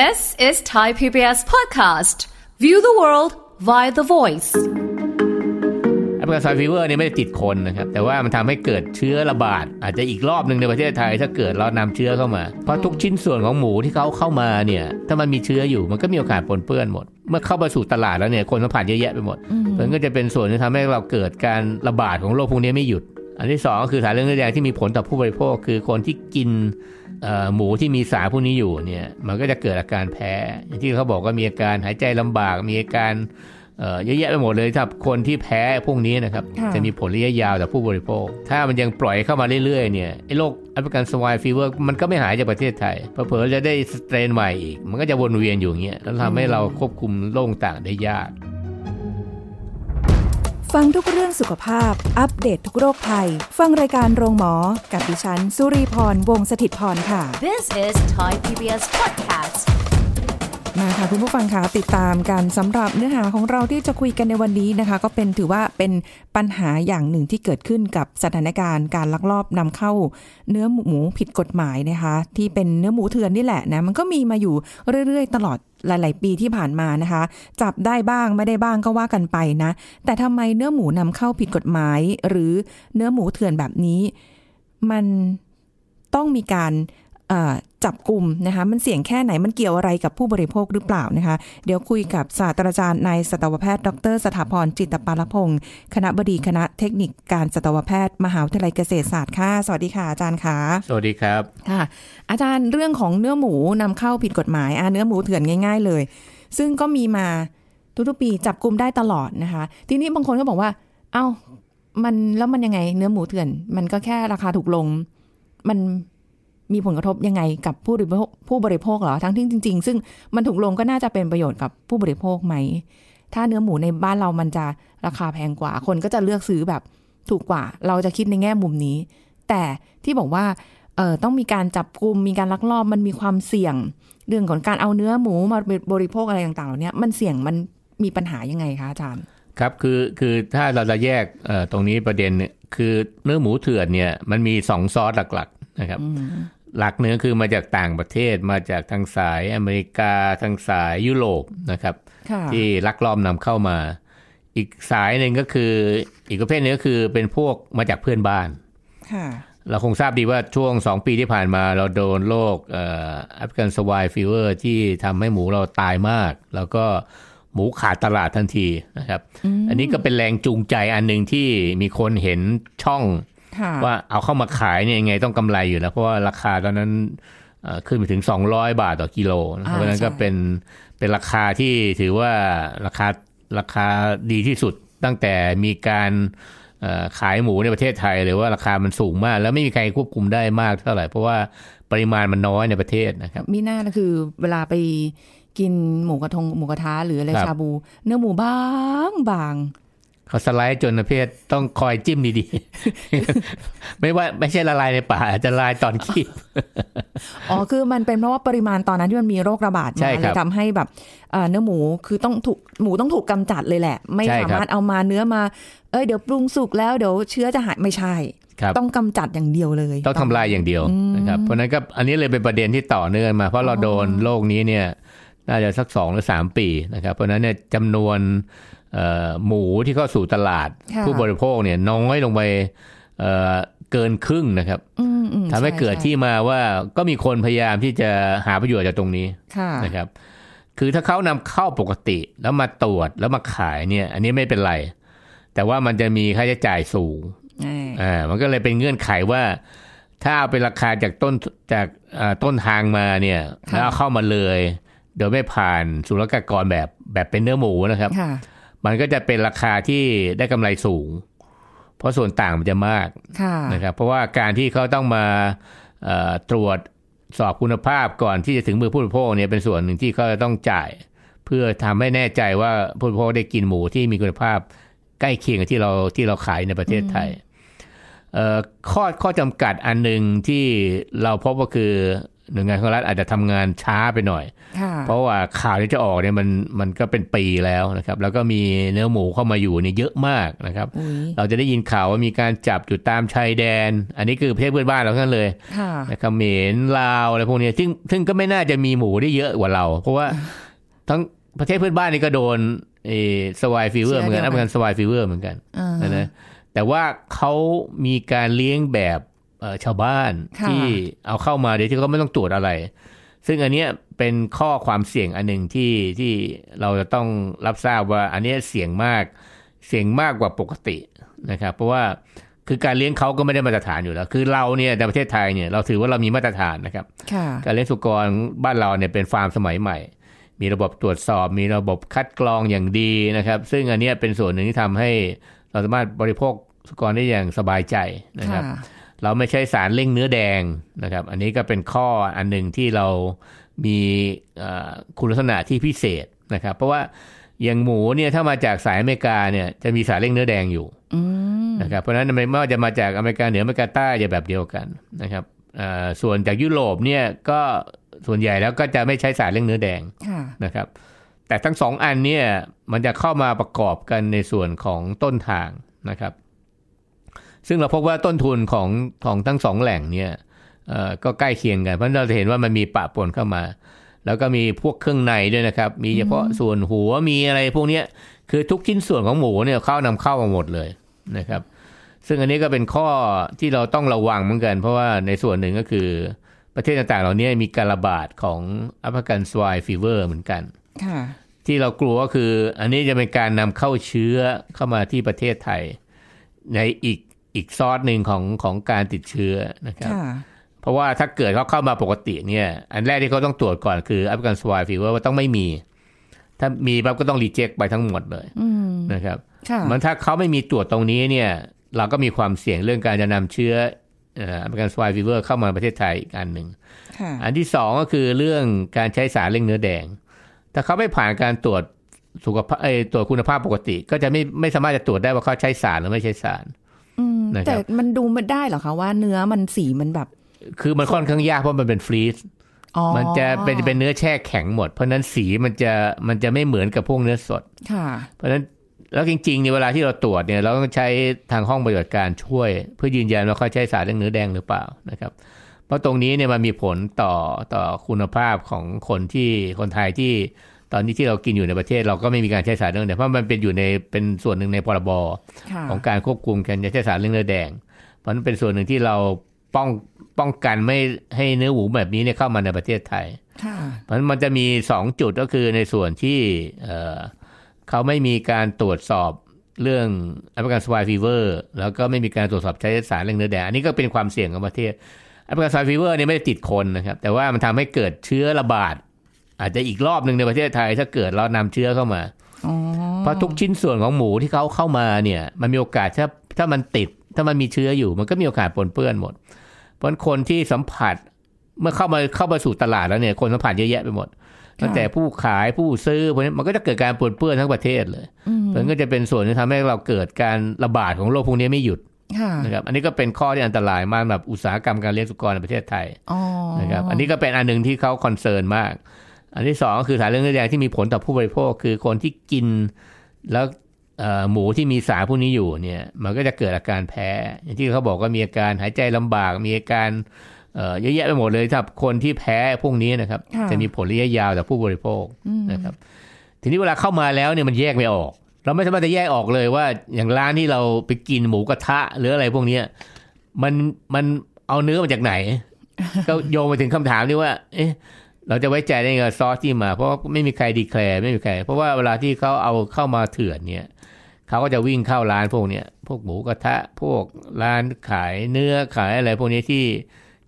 This is Thai PBS podcast. View the world via the voice. African swine fever นี่ไม่ได้ติดคนนะครับ แต่ว่ามันทำให้เกิดเชื้อระบาด อาจจะอีกรอบหนึ่งในประเทศไทย ถ้าเกิดเรานำเชื้อเข้ามา เพราะทุกชิ้นส่วนของหมูที่เอาเข้ามาเนี่ย ถ้ามันมีเชื้ออยู่มันก็มีโอกาสปนเปื้อนหมด เมื่อเข้ามาสู่ตลาดแล้วเนี่ยคนสัมผัสเยอะแยะไปหมดมันก็จะเป็นส่วนที่ทำให้เราเกิดการระบาดของโรคพวกนี้ไม่หยุด อันที่สองก็คือสารเรื่องเลือดแดงที่มีผลต่อผู้บริโภคคือคนที่กิน หมูที่มีสารพวกนี้อยู่เนี่ยมันก็จะเกิดอาการแพ้อย่างที่เขาบอกว่ามีอาการหายใจลำบากมีอาการเอ่อเยอะแยะไปหมดเลยสำหรับคนที่แพ้พวกนี้นะครับค่ะจะมีผลระยะยาวต่อผู้บริโภค ถ้ามันยังปล่อยเข้ามาเรื่อยๆเนี่ยไอ้โรค African swine fever มันก็ไม่หายจากประเทศไทยเผลอๆจะได้ strain ใหม่อีก มันก็จะวนเวียนอยู่อย่างเงี้ยแล้วทำให้เราควบคุมโรคต่างได้ยาก ฟังทุกเรื่องสุขภาพ อัปเดตททุกโรคภัย ฟังรายการโรงหมอ กับดิฉัน สุรีพร วงศิตพรค่ะ This is Thai PBS podcast. มาค่ะคุณผู้ฟังคะติดตามกันสำหรับเนื้อหาของเราที่จะคุยกันในวันนี้นะคะ ก็เป็นถือว่าเป็นปัญหาอย่างหนึ่งที่เกิดขึ้นกับสถานการณ์การลักลอบนำเข้า เนื้อหมูผิดกฎหมายนะคะ ที่เป็นเนื้อหมูเถื่อนนี่แหละนะมันก็มีมาอยู่เรื่อยๆ ตลอด หลาย ๆ ปีที่ผ่านมานะคะ จับได้บ้างไม่ได้บ้างก็ว่ากันไปนะ แต่ทำไมเนื้อหมูนำเข้าผิดกฎหมาย หรือเนื้อหมูเถื่อนแบบนี้ มันต้องมีการ จับกลุ่มนะคะมันเสี่ยงแค่ไหนมันเกี่ยวอะไรกับผู้บริโภคหรือเปล่านะคะ เดี๋ยวคุยกับศาสตราจารย์นายสัตวแพทย์ ดร สถาพรจิตตปาลพงศ์คณะบดีคณะเทคนิคการสัตวแพทย์ มหาวิทยาลัยเกษตรศาสตร์ค่ะสวัสดีค่ะอาจารย์ค่ะสวัสดีครับค่ะอาจารย์เรื่องของเนื้อหมูนำเข้าผิดกฎหมายอะเนื้อหมูเถื่อนง่าย ๆ เลย ซึ่งก็มีมาทุกๆปีจับกลุ่มได้ตลอดนะคะ ทีนี้บางคนก็บอกว่า เอ้ามันแล้วมันยังไงเนื้อหมูเถื่อน มันก็แค่ราคาถูกลง มัน มีผลกระทบยังไงกับผู้บริโภคผู้บริโภคเหรอทั้งที่จริง ๆ ซึ่งมันถูกลงก็น่าจะเป็นประโยชน์กับผู้บริโภคไหม ถ้าเนื้อหมูในบ้านเรามันจะราคาแพงกว่า คนก็จะเลือกซื้อแบบถูกกว่า เราจะคิดในแง่มุมนี้ แต่ที่บอกว่าเอ่อต้องมีการจับกลุ่มมีการลักลอบมันมีความเสี่ยง เรื่องของการเอาเนื้อหมูมาบริโภคอะไรต่างๆเหล่านี้มันเสี่ยงมันมีปัญหายังไงคะอาจารย์ครับคือคือถ้าเราจะแยกเอ่อตรงนี้ประเด็นเนี่ยคือเนื้อหมูเถื่อนเนี่ยมันมีสองซอสหลักๆนะครับ หลักเนื้อคือมาจากต่างประเทศมาจากทางสายอเมริกาทางสายยุโรปนะครับค่ะที่ลักลอบนำเข้ามา อีกสายหนึ่งก็คือ อีกประเภทหนึงก็คือเป็นพวกมาจากเพื่อนบ้านค่ะเราคงทราบดีว่าช่วง2ปีที่ผ่านมาเราโดนโรค African swine fever ที่ทำให้หมูเราตายมาก แล้วก็หมูขาดตลาดทันทีนะครับ อันนี้ก็เป็นแรงจูงใจอันหนึ่งที่มีคนเห็นช่องค่ะ ว่าเอาเข้ามาขายเนี่ยยังไงต้องกำไรอยู่แล้ว เพราะว่าราคาตอนนั้นเอ่อขึ้นไปถึง 200 บาทต่อกิโลนะอ่าเพราะฉะนั้นก็ใช่เป็นเป็นราคาที่ถือว่าราคาราคาดีที่สุดตั้งแต่มีการเอ่อขายหมูในประเทศไทยหรือว่าราคามันสูงมาก แล้วไม่มีใครควบคุมได้มากเท่าไหร่ เพราะว่าปริมาณมันน้อยในประเทศนะครับมีหน้าก็คือเวลาไปกินหมูกระทงหมูกระทะหรืออะไรครับชาบู เนื้อหมูบางบาง เขาสไลด์จนประเภทต้องคอยจิ้มดีๆ ไม่ว่าไม่ใช่ละลายในปากอาจจะละลายตอนคีบอ๋อคือมันเป็นเพราะว่าปริมาณตอนนั้นที่มันมีโรคระบาดใช่มาคเลรัยบทำให้แบบเอ่อเนื้อหมูคือต้องถูกหมูต้องถูกกำจัดเลยแหละ ไม่ใช่สาครับมารถเอามาเนื้อมาเอ้ยเดี๋ยวปรุงสุกแล้วเดี๋ยวเชื้อจะหายไม่ใช่ครับต้องกำจัดอย่างเดียวเลย ต้องทำลายอย่างเดียวนะครับเพราะฉะนั้นก็อันนี้เลยเป็นประเด็นที่ต่อเนื่องมา เพราะเราโดนโรคนี้เนี่ยน่าจะสักสองหรือสามปีนะครับ เพราะฉะนั้นเนี่ยจำนวนเอ่อ หมูที่เข้าสู่ตลาดค่ะผู้บริโภคเนี่ยน้อยลงไปเอ่อเกินครึ่งนะครับอืมอืมทำให้ช่เกิดช่ที่มาว่าก็มีคนพยายามที่จะหาประโยชน์จากตรงนี้ค่ะนะครับ คือถ้าเขานำเข้าปกติแล้วมาตรวจแล้วมาขายเนี่ย อันนี้ไม่เป็นไร แต่ว่ามันจะมีค่าใช้จ่ายสูงอ่าอ่ามันก็เลยเป็นเงื่อนไขว่าถ้าเอาเป็นราคาจากต้นจากอ่าต้นทางมาเนี่ย แล้วเอาเข้ามาเลย โดยไม่ผ่านศุลกากรแบบแบบเป็นเนื้อหมูนะครับค่ะ มันก็จะเป็นราคาที่ได้กำไรสูง เพราะส่วนต่างมันจะมากค่ะนะครับเพราะว่าการที่เขาต้องมาเอ่อตรวจสอบคุณภาพก่อนที่จะถึงมือผู้บริโภคเนี่ยเป็นส่วนหนึ่งที่เขาจะต้องจ่าย เพื่อทำให้แน่ใจว่าผู้บริโภคได้กินหมูที่มีคุณภาพใกล้เคียงกับที่เราที่เราขายในประเทศไทยเอ่อ ข้อข้อจำกัดอันหนึ่งที่เราพบก็คือหน่วยงานของรัฐอาจจะทำงานช้าไปหน่อยค่ะเพราะว่าข่าวที่จะออกเนี่ยมันมันก็เป็นปีแล้วนะครับ แล้วก็มีเนื้อหมูเข้ามาอยู่เนี่ยเยอะมากนะครับอุ้ยเราจะได้ยินข่าวว่ามีการจับอยู่ตามชายแดน อันนี้คือประเทศเพื่อนบ้านเราทั้งนั้นเลยค่ะนะครับเขมรลาวอะไรพวกเนี้ยซึ่งซึ่งก็ไม่น่าจะมีหมูได้เยอะกว่าเรา เพราะว่าทั้งประเทศเพื่อนบ้านนี่ก็โดนเอ swine fever เหมือนกัน African swine fever เหมือนกันอ่านะ แต่ว่าเขามีการเลี้ยงแบบเอ่อชาวบ้านค่ะที่เอาเข้ามาโดยที่เขาไม่ต้องตรวจอะไร ซึ่งอันเนี้ยเป็นข้อความเสี่ยงอันหนึ่งที่ที่เราจะต้องรับทราบว่าอันเนี้ยเสี่ยงมากเสี่ยงมากกว่าปกตินะครับ เพราะว่าคือการเลี้ยงเขาก็ไม่ได้มาตรฐานอยู่แล้ว คือเราเนี่ยในประเทศไทยเนี่ยเราถือว่าเรามีมาตรฐานนะครับค่ะการเลี้ยงสุกรบ้านเราเนี่ยเป็นฟาร์มสมัยใหม่ มีระบบตรวจสอบ มีระบบคัดกรองอย่างดีนะครับ ซึ่งอันเนี้ยเป็นส่วนหนึ่งที่ทำให้ เราสามารถบริโภคสุกรได้อย่างสบายใจนะครับค่ะเราไม่ใช้สารเร่งเนื้อแดงนะครับ อันนี้ก็เป็นข้ออันหนึ่งที่เรามีเอ่อคุณลักษณะที่พิเศษนะครับ เพราะว่าอย่างหมูเนี่ยถ้ามาจากสายอเมริกาเนี่ยจะมีสารเร่งเนื้อแดงอยู่อืมนะครับเพราะฉะนั้นไม่ว่าจะมาจากอเมริกาเหนืออเมริกาใต้จะแบบเดียวกันนะครับเอ่อส่วนจากยุโรปเนี่ยก็ส่วนใหญ่แล้วก็จะไม่ใช้สารเร่งเนื้อแดงค่ะนะครับ แต่ทั้งสองอันเนี่ยมันจะเข้ามาประกอบกันในส่วนของต้นทางนะครับ ซึ่งเราพบว่าต้นทุนของของทั้งสองแหล่งเนี่ยเอ่อก็ใกล้เคียงกันเพราะเราจะเห็นว่ามันมีปะปนเข้ามา แล้วก็มีพวกเครื่องในด้วยนะครับ มีเฉพาะส่วนหัวมีอะไรพวกเนี้ยคือทุกชิ้นส่วนของหมูเนี่ยเข้านำเข้ามาหมดเลยนะครับ ซึ่งอันนี้ก็เป็นข้อที่เราต้องระวังเหมือนกัน เพราะว่าในส่วนหนึ่งก็คือประเทศต่างๆ เหล่านี้มีการระบาดของอัฟกันสวายฟีเวอร์เหมือนกันค่ะ ที่เรากลัวก็คือ อันนี้จะเป็นการนำเข้าเชื้อเข้ามาที่ประเทศไทย ในอีกอีกซอสหนึ่งของของการติดเชื้อนะครับค่ะเพราะว่าถ้าเกิดเขาเข้ามาปกติเนี่ย อันแรกที่เขาต้องตรวจก่อนคือ African swine fever ว่าต้องไม่มี ถ้ามีปั๊บก็ต้อง reject ไปทั้งหมดเลยอืมนะครับค่ะมันถ้าเขาไม่มีตรวจตรงนี้เนี่ย เราก็มีความเสี่ยงเรื่องการจะนำเชื้อ African swine fever เข้ามาประเทศไทยอีกอันหนึ่งค่ะอันที่สองก็คือเรื่องการใช้สารเร่งเนื้อแดง ถ้าเขาไม่ผ่านการตรวจสุขภาพเอ่อตรวจคุณภาพปกติ ก็จะไม่ไม่สามารถจะตรวจได้ว่าเขาใช้สารหรือไม่ใช้สารอืมนะครับแต่มันดูไม่ได้เหรอคะว่าเนื้อมันสีมันแบบ คือมันค่อนข้างยากเพราะมันเป็นฟรีซอ๋อมันจะเป็นเป็นเนื้อแช่แข็งหมด เพราะฉะนั้นสีมันจะมันจะไม่เหมือนกับพวกเนื้อสดค่ะ เพราะฉะนั้นแล้วจริงๆเนี่ยเวลาที่เราตรวจเนี่ยเราต้องใช้ทางห้องปฏิบัติการช่วย เพื่อยืนยันว่าเขาใช้สารเรื่องเนื้อแดงหรือเปล่านะครับ เพราะตรงนี้เนี่ยมันมีผลต่อต่อคุณภาพของคนที่คนไทยที่ตอนนี้ที่เรากินอยู่ในประเทศเราก็ไม่มีการใช้สารเรื่องเนื้อเพราะมันเป็นอยู่ในเป็นส่วนหนึ่งในพรบค่ะของการควบคุมการใช้สารเรื่องเนื้อแดง เพราะนั้นเป็นส่วนหนึ่งที่เราป้องป้องกันไม่ให้เนื้อหมูแบบนี้เนี่ยเข้ามาในประเทศไทยค่ะเพราะฉะนั้นมันจะมี2จุดก็คือในส่วนที่เอ่อเขาไม่มีการตรวจสอบเรื่อง African swine fever แล้วก็ไม่มีการตรวจสอบใช้สารเรื่องเนื้อแดง อันนี้ก็เป็นความเสี่ยงของประเทศ African swine fever เนี่ยไม่ได้ติดคนนะครับ แต่ว่ามันทำให้เกิดเชื้อระบาด อาจจะอีกรอบหนึ่งในประเทศไทย ถ้าเกิดเรานำเชื้อเข้ามาอ๋อเพราะทุกชิ้นส่วนของหมูที่เขาเข้ามาเนี่ย มันมีโอกาสถ้าถ้ามันติด ถ้ามันมีเชื้ออยู่ มันก็มีโอกาสปนเปื้อนหมด เพราะฉะนั้นคนที่สัมผัสเมื่อเข้ามาเข้ามาสู่ตลาดแล้วเนี่ยคนสัมผัสเยอะแยะไปหมดตั้งแต่ผู้ขายผู้ซื้อพวกนี้มันก็จะเกิดการปนเปื้อนทั้งประเทศเลยอืมมันก็จะเป็นส่วนที่ทำให้เราเกิดการระบาดของโรคพวกนี้ไม่หยุดค่ะ นะครับอันนี้ก็เป็นข้อที่อันตรายมากสำหรับอุตสาหกรรมการเลี้ยงสุกรในประเทศไทยอ๋อนะครับอันนี้ก็เป็นอันหนึ่งที่เขาคอนเซิร์นมาก อันที่สองก็คือสารเรื่องเนื้อแดงที่มีผลต่อผู้บริโภคคือคนที่กินแล้วเอ่อหมูที่มีสารพวกนี้อยู่เนี่ยมันก็จะเกิดอาการแพ้ อย่างที่เขาบอกว่ามีอาการหายใจลำบาก มีอาการเอ่อเยอะแยะไปหมดเลยถ้าคนที่แพ้พวกนี้นะครับค่ะจะมีผลระยะยาวต่อผู้บริโภคอืมนะครับ ทีนี้เวลาเข้ามาแล้วเนี่ยมันแยกไม่ออก เราไม่สามารถจะแยกออกเลยว่าอย่างร้านที่เราไปกินหมูกระทะหรืออะไรพวกเนี้ยมันมันเอาเนื้อมาจากไหน ก็โยงไปถึงคำถามที่ว่า เอ๊ะ เราจะไว้ใจได้ไงซอสที่มา เพราะไม่มีใครดีแคลร์ไม่มีใคร เพราะว่าเวลาที่เขาเอาเข้ามาเถื่อนเนี่ยเขาก็จะวิ่งเข้าร้านพวกเนี้ยพวกหมูกระทะ พวกร้านขายเนื้อขายอะไรพวกนี้ที่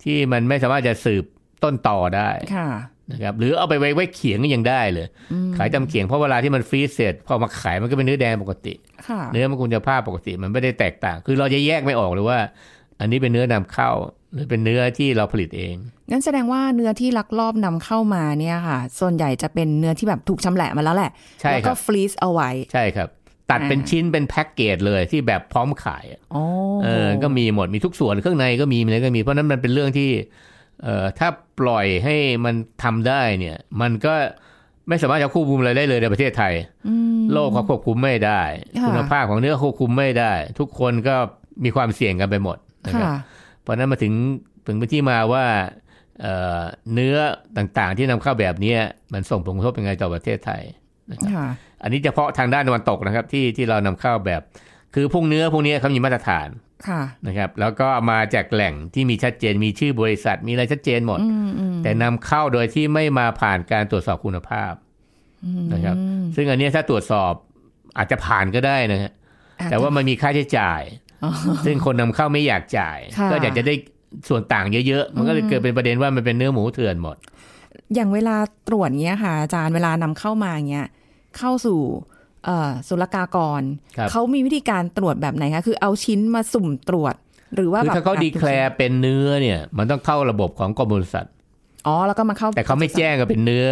ที่มันไม่สามารถจะสืบต้นต่อได้ค่ะ นะครับหรือเอาไปไว้ไว้เขียงก็ยังได้เลยอืมขายตำเขียงเพราะเวลาที่มันฟรีซเสร็จพอมาขายมันก็เป็นเนื้อแดงปกติค่ะเนื้อมันคุณภาพปกติมันไม่ได้แตกต่าง คือเราจะแยกไม่ออกเลยว่า อันนี้เป็นเนื้อนำเข้า หรือเป็นเนื้อที่เราผลิตเองงั้นแสดงว่าเนื้อที่ลักลอบนำเข้ามาเนี่ยค่ะ ส่วนใหญ่จะเป็นเนื้อที่แบบถูกชำแหละมาแล้วแหละใช่แล้วคก็รับฟรีซเอาไว้ใช่ครับตัดเป็นอ่าชิ้นเป็นแพ็กเกจเลยที่แบบพร้อมขายอะอ๋อเออ ก็มีหมดมีทุกส่วนเครื่องในก็มีอะไรก็มีเพราะฉะนั้นมันเป็นเรื่องที่ เอ่อถ้าปล่อยให้มันทำได้เนี่ย มันก็ไม่สามารถจะควบคุมอะไรได้เลยในประเทศไทยอืมโลกเขาควบคุมไม่ได้ค่ะคุณภาพของเนื้อควบคุมไม่ได้ ทุกคนก็มีความเสี่ยงกันไปหมดนะครับค่ะเพราะฉะนั้นมาถึงถึงเป็นที่มาว่าเอ่อเนื้อต่างๆ ที่นำเข้าแบบเนี้ยมันส่งผลกระทบยังไงต่อประเทศไทยค่ะอันนี้เฉพาะทางด้านตะวันตกนะครับ ที่ที่เรานำเข้าแบบ คือพวกเนื้อพวกเนี้ยเขามีมาตรฐานค่ะ นะครับ แล้วก็มาจากแหล่งที่มีชัดเจนมีชื่อบริษัทมีอะไรชัดเจนหมดอืมอืมแต่นำเข้าโดยที่ไม่มาผ่านการตรวจสอบคุณภาพนะครับ ซึ่งอันเนี้ยถ้าตรวจสอบอาจจะผ่านก็ได้นะฮะอาจจะแต่ว่ามันมีค่าใช้จ่ายอ๋อซึ่งคนนำเข้าไม่อยากจ่ายค่ะก็อยากจะได้ส่วนต่างเยอะๆ มันก็เลยเกิดเป็นประเด็นว่ามันเป็นเนื้อหมูเถื่อนหมด อย่างเวลาตรวจเงี้ยค่ะ อาจารย์เวลานำเข้ามาเงี้ยเข้าสู่เอ่อ ศุลกากรครับเขามีวิธีการตรวจแบบไหนคะ คือเอาชิ้นมาสุ่มตรวจ หรือว่าคือแบบถ้าเขาดีแคลร์เป็นเนื้อเนี่ย มันต้องเข้าระบบของกรมบริษัทอ๋อแล้วก็มาเข้า แต่เขาไม่แจ้งว่าเป็นเนื้อ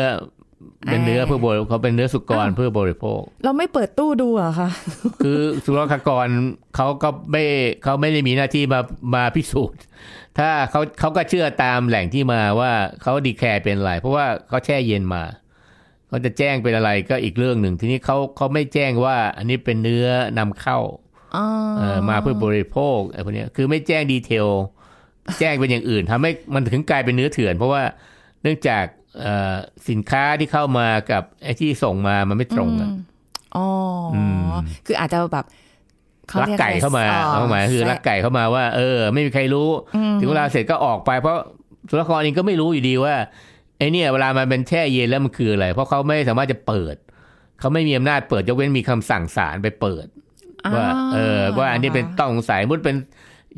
เป็นเนื้อเพื่อบริเขาเป็นเนื้อสุกรอ้าวเพื่อบริโภค เราไม่เปิดตู้ดูเหรอะคะคือศุลกากรเขาก็ไม่เขาไม่ได้มีหน้าที่มามาพิสูจน์ ถ้าเขาเขาก็เชื่อตามแหล่งที่มาว่าเขาดีแคร์เป็นอะไรเพราะว่าเขาแช่เย็นมา เขาจะแจ้งเป็นอะไรก็อีกเรื่องหนึ่ง ทีนี้เขาเขาไม่แจ้งว่า อันนี้เป็นเนื้อนำเข้าอ๋อเออมาเพื่อบริโภคไอ้พวกเนี้ยคือไม่แจ้งดีเทล แจ้งเป็นอย่างอื่นทำให้มันถึงกลายเป็นเนื้อเถื่อน เพราะว่าเนื่องจากเอ่อสินค้าที่เข้ามากับไอ้ที่ส่งมามันไม่ตรงกันอืมอ๋ออมคืออาจจะแบบขลักรียไก่เข้ามาอ๋อเข้ามาคือลักไก่เข้ามาว่า เออ ไม่มีใครรู้อืมถึงเวลาเสร็จก็ออกไปเพราะสุรกรเองก็ไม่รู้อยู่ดีว่า ไอ้เนี่ยเวลามันเป็นแช่เย็นแล้วมันคืออะไร เพราะเขาไม่สามารถจะเปิด เขาไม่มีอำนาจเปิดยกเว้นมีคำสั่งศาลไปเปิด ว่า เออ ว่าอันนี้เป็นต้องสงสัยมุดเป็น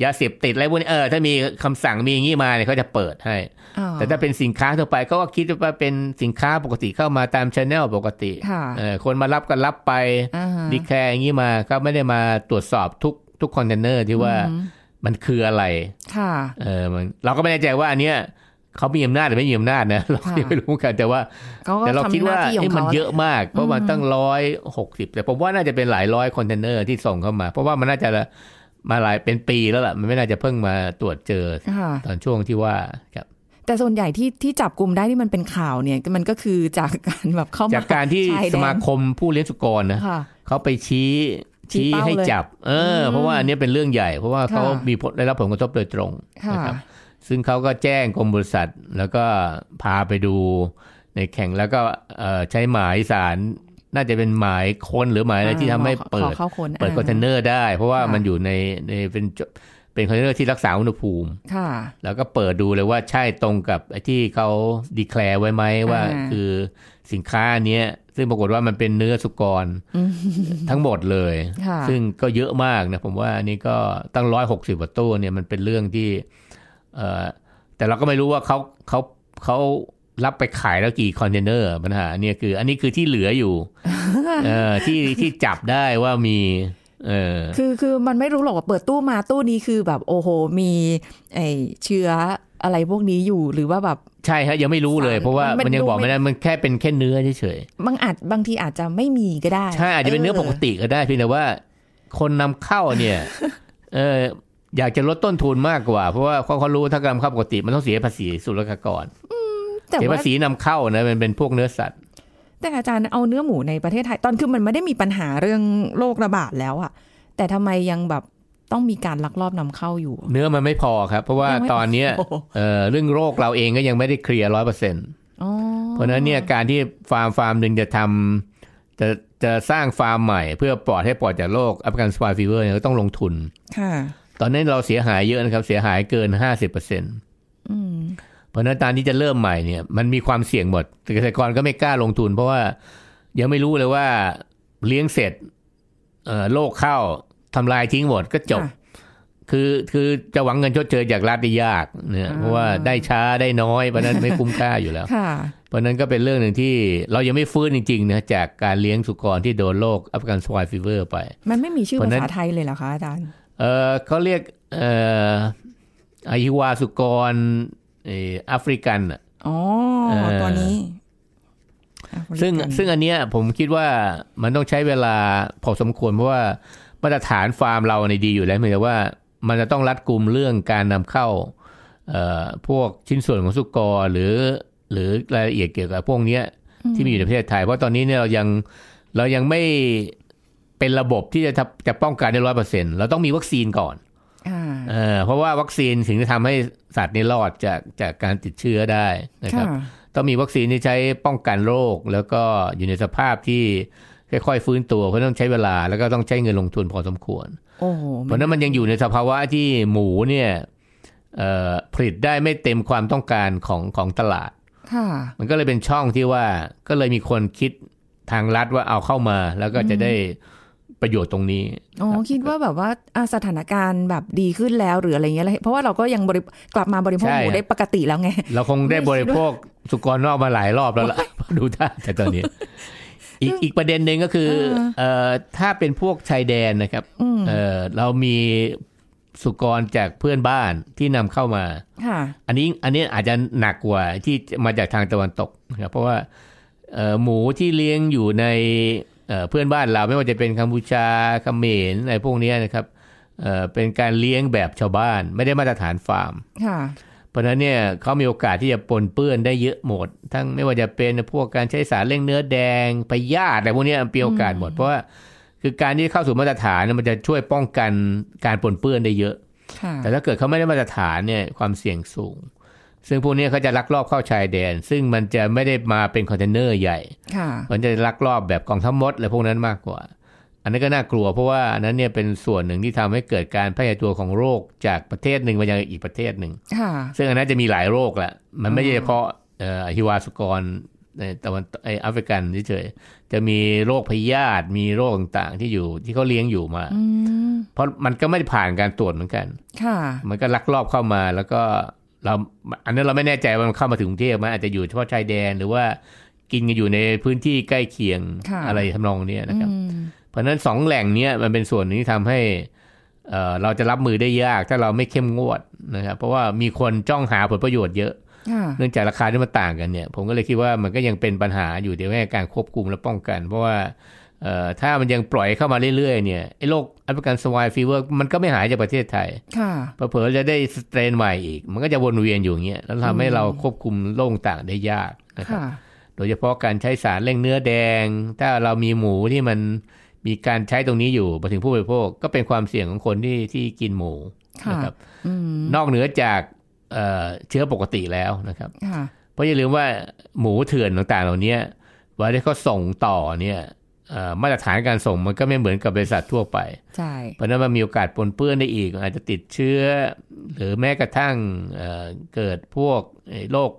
ยาเสพติดอะไรพวกนี้เออถ้ามีคำสั่งมีอย่างนี้มาเนี่ยเขาจะเปิดให้อ๋อแต่ถ้าเป็นสินค้าทั่วไปเขาก็คิดว่าเป็นสินค้าปกติเข้ามาตามชแนลปกติค่ะเออคนมารับก็รับไปอ่าฮะดีแคร์อย่างนี้มาก็ไม่ได้มาตรวจสอบทุกทุกคอนเทนเนอร์ที่ว่าอืมมันคืออะไรค่ะเออมันเราก็ไม่แน่ใจว่าอันเนี้ย เขามีอำนาจหรือไม่มีอำนาจนะเราก็ค่ะยังไม่รู้กันแต่ว่าเขาก็แต่เราคิดว่าทำหน้าที่ของเอ้ยมันเขาเยอะมาก เพราะมันตั้งร้อยหกสิบแต่ผมว่าน่าจะเป็นหลายร้อยคอนเทนเนอร์ที่ส่งเข้ามา เพราะว่ามันน่าจะมาหลายเป็นปีแล้วล่ะมันไม่น่าจะเพิ่งมาตรวจเจอค่ะตอนช่วงที่ว่าครับแต่ส่วนใหญ่ที่ที่จับกลุ่มได้ที่มันเป็นข่าวเนี่ย มันก็คือจากการแบบเข้ามาจากการที่ชายแดนสมาคมผู้เลี้ยงสุกรนะค่ะเขาไปชี้ชี้ชี้เป้าให้เลยจับ เอออมเพราะว่าอันเนี้ยเป็นเรื่องใหญ่ เพราะว่าเขาค่ะมีผลได้รับผลกระทบโดยตรงค่ะนะครับ ซึ่งเขาก็แจ้งกรมปศุสัตว์ แล้วก็พาไปดูในแข่งแล้วก็เอ่อใช้หมายศาลน่าจะเป็นหมายค้นหรือหมายอะไรที่ทำให้ขอเปิขอดเข้าคนเปิดาคอนเทนเนอร์ได้ เพราะว่าค่ะมันอยู่ในในเป็นจเป็นคอนเทนเนอร์ที่รักษาอุณหภูมิค่ะ แล้วก็เปิดดูเลยว่าใช่ตรงกับไอ้ที่เขา declare ไว้ไหมว่าอ่าคือสินค้าเนี้ย ซึ่งปรากฏว่ามันเป็นเนื้อสุกรอืมทั้งหมดเลยค่ะซึ่งก็เยอะมากนะผมว่าอันนี้ก็ตั้งร้อยหกสิบกว่าตู้เนี่ยมันเป็นเรื่องที่ เอ่อแต่เราก็ไม่รู้ว่าเขาเขาเขารับไปขายแล้วกี่คอนเทนเนอร์ปัญหาเนี่ยคือ อันนี้คือที่เหลืออยู่ เอ่อที่ที่จับได้ว่ามีเออคือคือมันไม่รู้หรอกว่าเปิดตู้มาตู้นี้คือแบบโอ้โห มีไอเชื้ออะไรพวกนี้อยู่หรือว่าแบบใช่ฮะยังไม่รู้เลยสารเพราะว่ามันมันยังดูบอกไม่ไม่ได้มันแค่เป็นแค่เนื้อเฉยบางอาจบางทีอาจจะไม่มีก็ได้ๆใช่อาจจะเป็นเนื้อปกติก็ได้เพียงแต่ว่า คนนำเข้าเนี่ย เออ อยากจะลดต้นทุนมากกว่า เพราะว่าเขาเขารู้ถ้ากำเข้าปกติมันต้องเสียภาษีศุลกากรแต่เสียว่าภาษีนำเข้านะมันเป็นพวกเนื้อสัตว์ แต่อาจารย์เอาเนื้อหมูในประเทศไทย ตอนคือมันไม่ได้มีปัญหาเรื่องโรคระบาดแล้วอะแต่ทำไมยังแบบต้องมีการลักลอบนำเข้าอยู่ เนื้อมันไม่พอครับ เพราะว่ายังไม่ตอนเนี้ยโอ้โหเอ่อเรื่องโรคเราเองก็ยังไม่ได้เคลียร์ร้อยเปอร์เซ็นต์อ๋อเพราะฉะนั้นเนี่ยการที่ฟาร์มฟาร์มหนึ่งจะทำจะจะสร้างฟาร์มใหม่ เพื่อปลอดให้ปลอดจากโรค African swine fever เนี่ยก็ต้องลงทุนค่ะต อนนี้เราเสียหายเยอะนะครับ เสียหายเกินห้าสิบเปอร์เซ็นต์อืมเพราะฉะนั้นการที่จะเริ่มใหม่เนี่ย มันมีความเสี่ยงหมดแต่เกษตรกรก็ไม่กล้าลงทุน เพราะว่ายังไม่รู้เลยว่าเลี้ยงเสร็จเอ่อโรคเข้าทำลายทิ้งหมดก็จบค่ะคือคือจะหวังเงินชดเชยจากรัฐได้ยากเนี่ยอ่าเพราะว่าได้ช้าได้น้อยเพราะฉะนั้นไม่คุ้มค่าอยู่แล้วค่ะเพราะฉะนั้นก็เป็นเรื่องหนึ่งที่เรายังไม่ฟื้นจริงๆนะจากการเลี้ยงสุกรที่โดนโรค African swine fever ไป มันไม่มีชื่อเพราะภานั้นษาไทยเลยเหรอคะอาจารย์ เออเขาเรียกเอ่ออหิวาสุกรเอ่อแอฟริกันน่ะอ๋อเอ่อตัวนี้แอบริการซึ่งซึ่งอันเนี้ยผมคิดว่ามันต้องใช้เวลาพอสมควร เพราะว่ามาตรฐานฟาร์มเราในยดีอยู่แล้วเพียงแต่ว่ามันจะต้องรัดกุมเรื่องการนำเข้าเอ่อพวกชิ้นส่วนของสุกรหรือ หรือรายละเอียดเกี่ยวกับพวกเนี้ยที่มีอยู่ในประเทศไทย เพราะตอนนี้เนี่ยเรายังเรายังไม่ เป็นระบบที่จะทำจะป้องกันได้ร้อยเปอร์เซ็นเราต้องมีวัคซีนก่อนค่ะเออเพราะว่าวัคซีนถึงจะทำให้สัตว์นี้รอดจากจากการติดเชื้อได้นะครับค่ะต้องมีวัคซีนที่ใช้ป้องกันโรค แล้วก็อยู่ในสภาพที่ค่อยๆฟื้นตัวเพราะต้องใช้เวลาแล้วก็ต้องใช้เงินลงทุนพอสมควรโอ้โหเพราะฉะนั้นมันยังอยู่ในสภาวะที่หมูเนี่ยเอ่อผลิตได้ไม่เต็มความต้องการของของตลาดค่ะมันก็เลยเป็นช่องที่ว่าก็เลยมีคนคิดทางรัฐว่าเอาเข้ามาแล้วก็จะได้ ประโยชน์ตรงนี้อ๋อคิดว่าแบบว่าอะสถานการณ์แบบดีขึ้นแล้วหรืออะไรเงี้ยเลยเพราะว่าเราก็ยังบริกลับมาบริโภคใช่หมูได้ปกติแล้วไง เราคงได้บริโภคสุกรนอกมาหลายรอบแล้วล่ะดูท่าแต่ตอนนี้อีกอีกประเด็นหนึ่งก็คือเออเอ่อถ้าเป็นพวกชายแดนนะครับอืมเอ่อเรามีสุกรจากเพื่อนบ้านที่นำเข้ามาค่ะอันนี้อันนี้อาจจะหนักกว่าที่มาจากทางตะวันตกนะครับเพราะว่าเอ่อหมูที่เลี้ยงอยู่ใน เอ่อเพื่อนบ้านเราไม่ว่าจะเป็นกัมพูชาเขมรอะไรพวกเนี้ยนะครับเอ่อเป็นการเลี้ยงแบบชาวบ้าน ไม่ได้มาตรฐานฟาร์มค่ะเพราะฉะนั้นเนี่ยเขามีโอกาสที่จะปนเปื้อนได้เยอะหมด ทั้งไม่ว่าจะเป็นพวกการใช้สารเร่งเนื้อแดงพยาธิอะไรพวกเนี้ยมีโอกาสหมดเพราะว่าคือการที่เข้าสู่มาตรฐานเนี่ยมันจะช่วยป้องกันการปนเปื้อนได้เยอะค่ะแต่ถ้าเกิดเขาไม่ได้มาตรฐานเนี่ยความเสี่ยงสูง ซึ่งพวกเนี้ยเขาจะลักลอบเข้าชายแดน ซึ่งมันจะไม่ได้มาเป็นคอนเทนเนอร์ใหญ่ค่ะมันจะลักลอบแบบกองทัพมดอะไรพวกนั้นมากกว่า อันนั้นก็น่ากลัวเพราะว่าอันนั้นเนี่ยเป็นส่วนหนึ่งที่ทำให้เกิดการแพร่ตัวของโรคจากประเทศหนึ่งมายังอีกประเทศหนึ่งค่ะซึ่งอันนั้นจะมีหลายโรคแหละมันไม่ใช่เฉพาะเอ่อฮิวาสกรในตะวันไอแอฟริกันเฉยๆจะมีโรคพยาธิมีโรคต่างๆที่อยู่ที่เขาเลี้ยงอยู่มาอืมเพราะมันก็ไม่ได้ผ่านการตรวจเหมือนกัน ค่ะ มันก็ลักลอบเข้ามาแล้วก็ เราอันนั้นเราไม่แน่ใจว่ามันเข้ามาถึงกรุงเทพไหมอาจจะอยู่เฉพาะชายแดนหรือว่ากินกันอยู่ในพื้นที่ใกล้เคียงค่ะอะไรทำนองเนี้ยนะครับอืมเพราะฉะนั้นสองแหล่งเนี้ยมันเป็นส่วนหนึ่งที่ทำให้เอ่อเราจะรับมือได้ยากถ้าเราไม่เข้มงวดนะครับ เพราะว่ามีคนจ้องหาผลประโยชน์เยอะค่ะเนื่องจากราคาที่มันต่างกันเนี่ย ผมก็เลยคิดว่ามันก็ยังเป็นปัญหาอยู่เกี่ยวกับการควบคุมและป้องกัน เพราะว่าเอ่อ ถ้ามันยังปล่อยเข้ามาเรื่อยๆเนี่ยไอ้โรค African swine fever มันก็ไม่หายจากประเทศไทยค่ะเผลอๆจะได้สเตรนใหม่อีก มันก็จะวนเวียนอยู่อย่างเงี้ยแล้วทำให้เราควบคุมโรคต่างได้ยากนะครับค่ะโดยเฉพาะการใช้สารเร่งเนื้อแดง ถ้าเรามีหมูที่มันมีการใช้ตรงนี้อยู่มาถึงผู้บริโภคก็เป็นความเสี่ยงของคนที่ที่กินหมูค่ะนะครับอืมนอกเหนือจากเอ่อเชื้อปกติแล้วนะครับค่ะเพราะอย่าลืมว่าหมูเถื่อนต่างๆ เหล่านี้เวลาที่เขาส่งต่อเนี่ยเอ่อ มาตรฐานการส่งมันก็ไม่เหมือนกับบริษัททั่วไป ใช่ เพราะฉะนั้นมันมีโอกาสปนเปื้อนได้อีก อาจจะติดเชื้อ หรือแม้กระทั่งเอ่อเกิดพวกไอ้โรค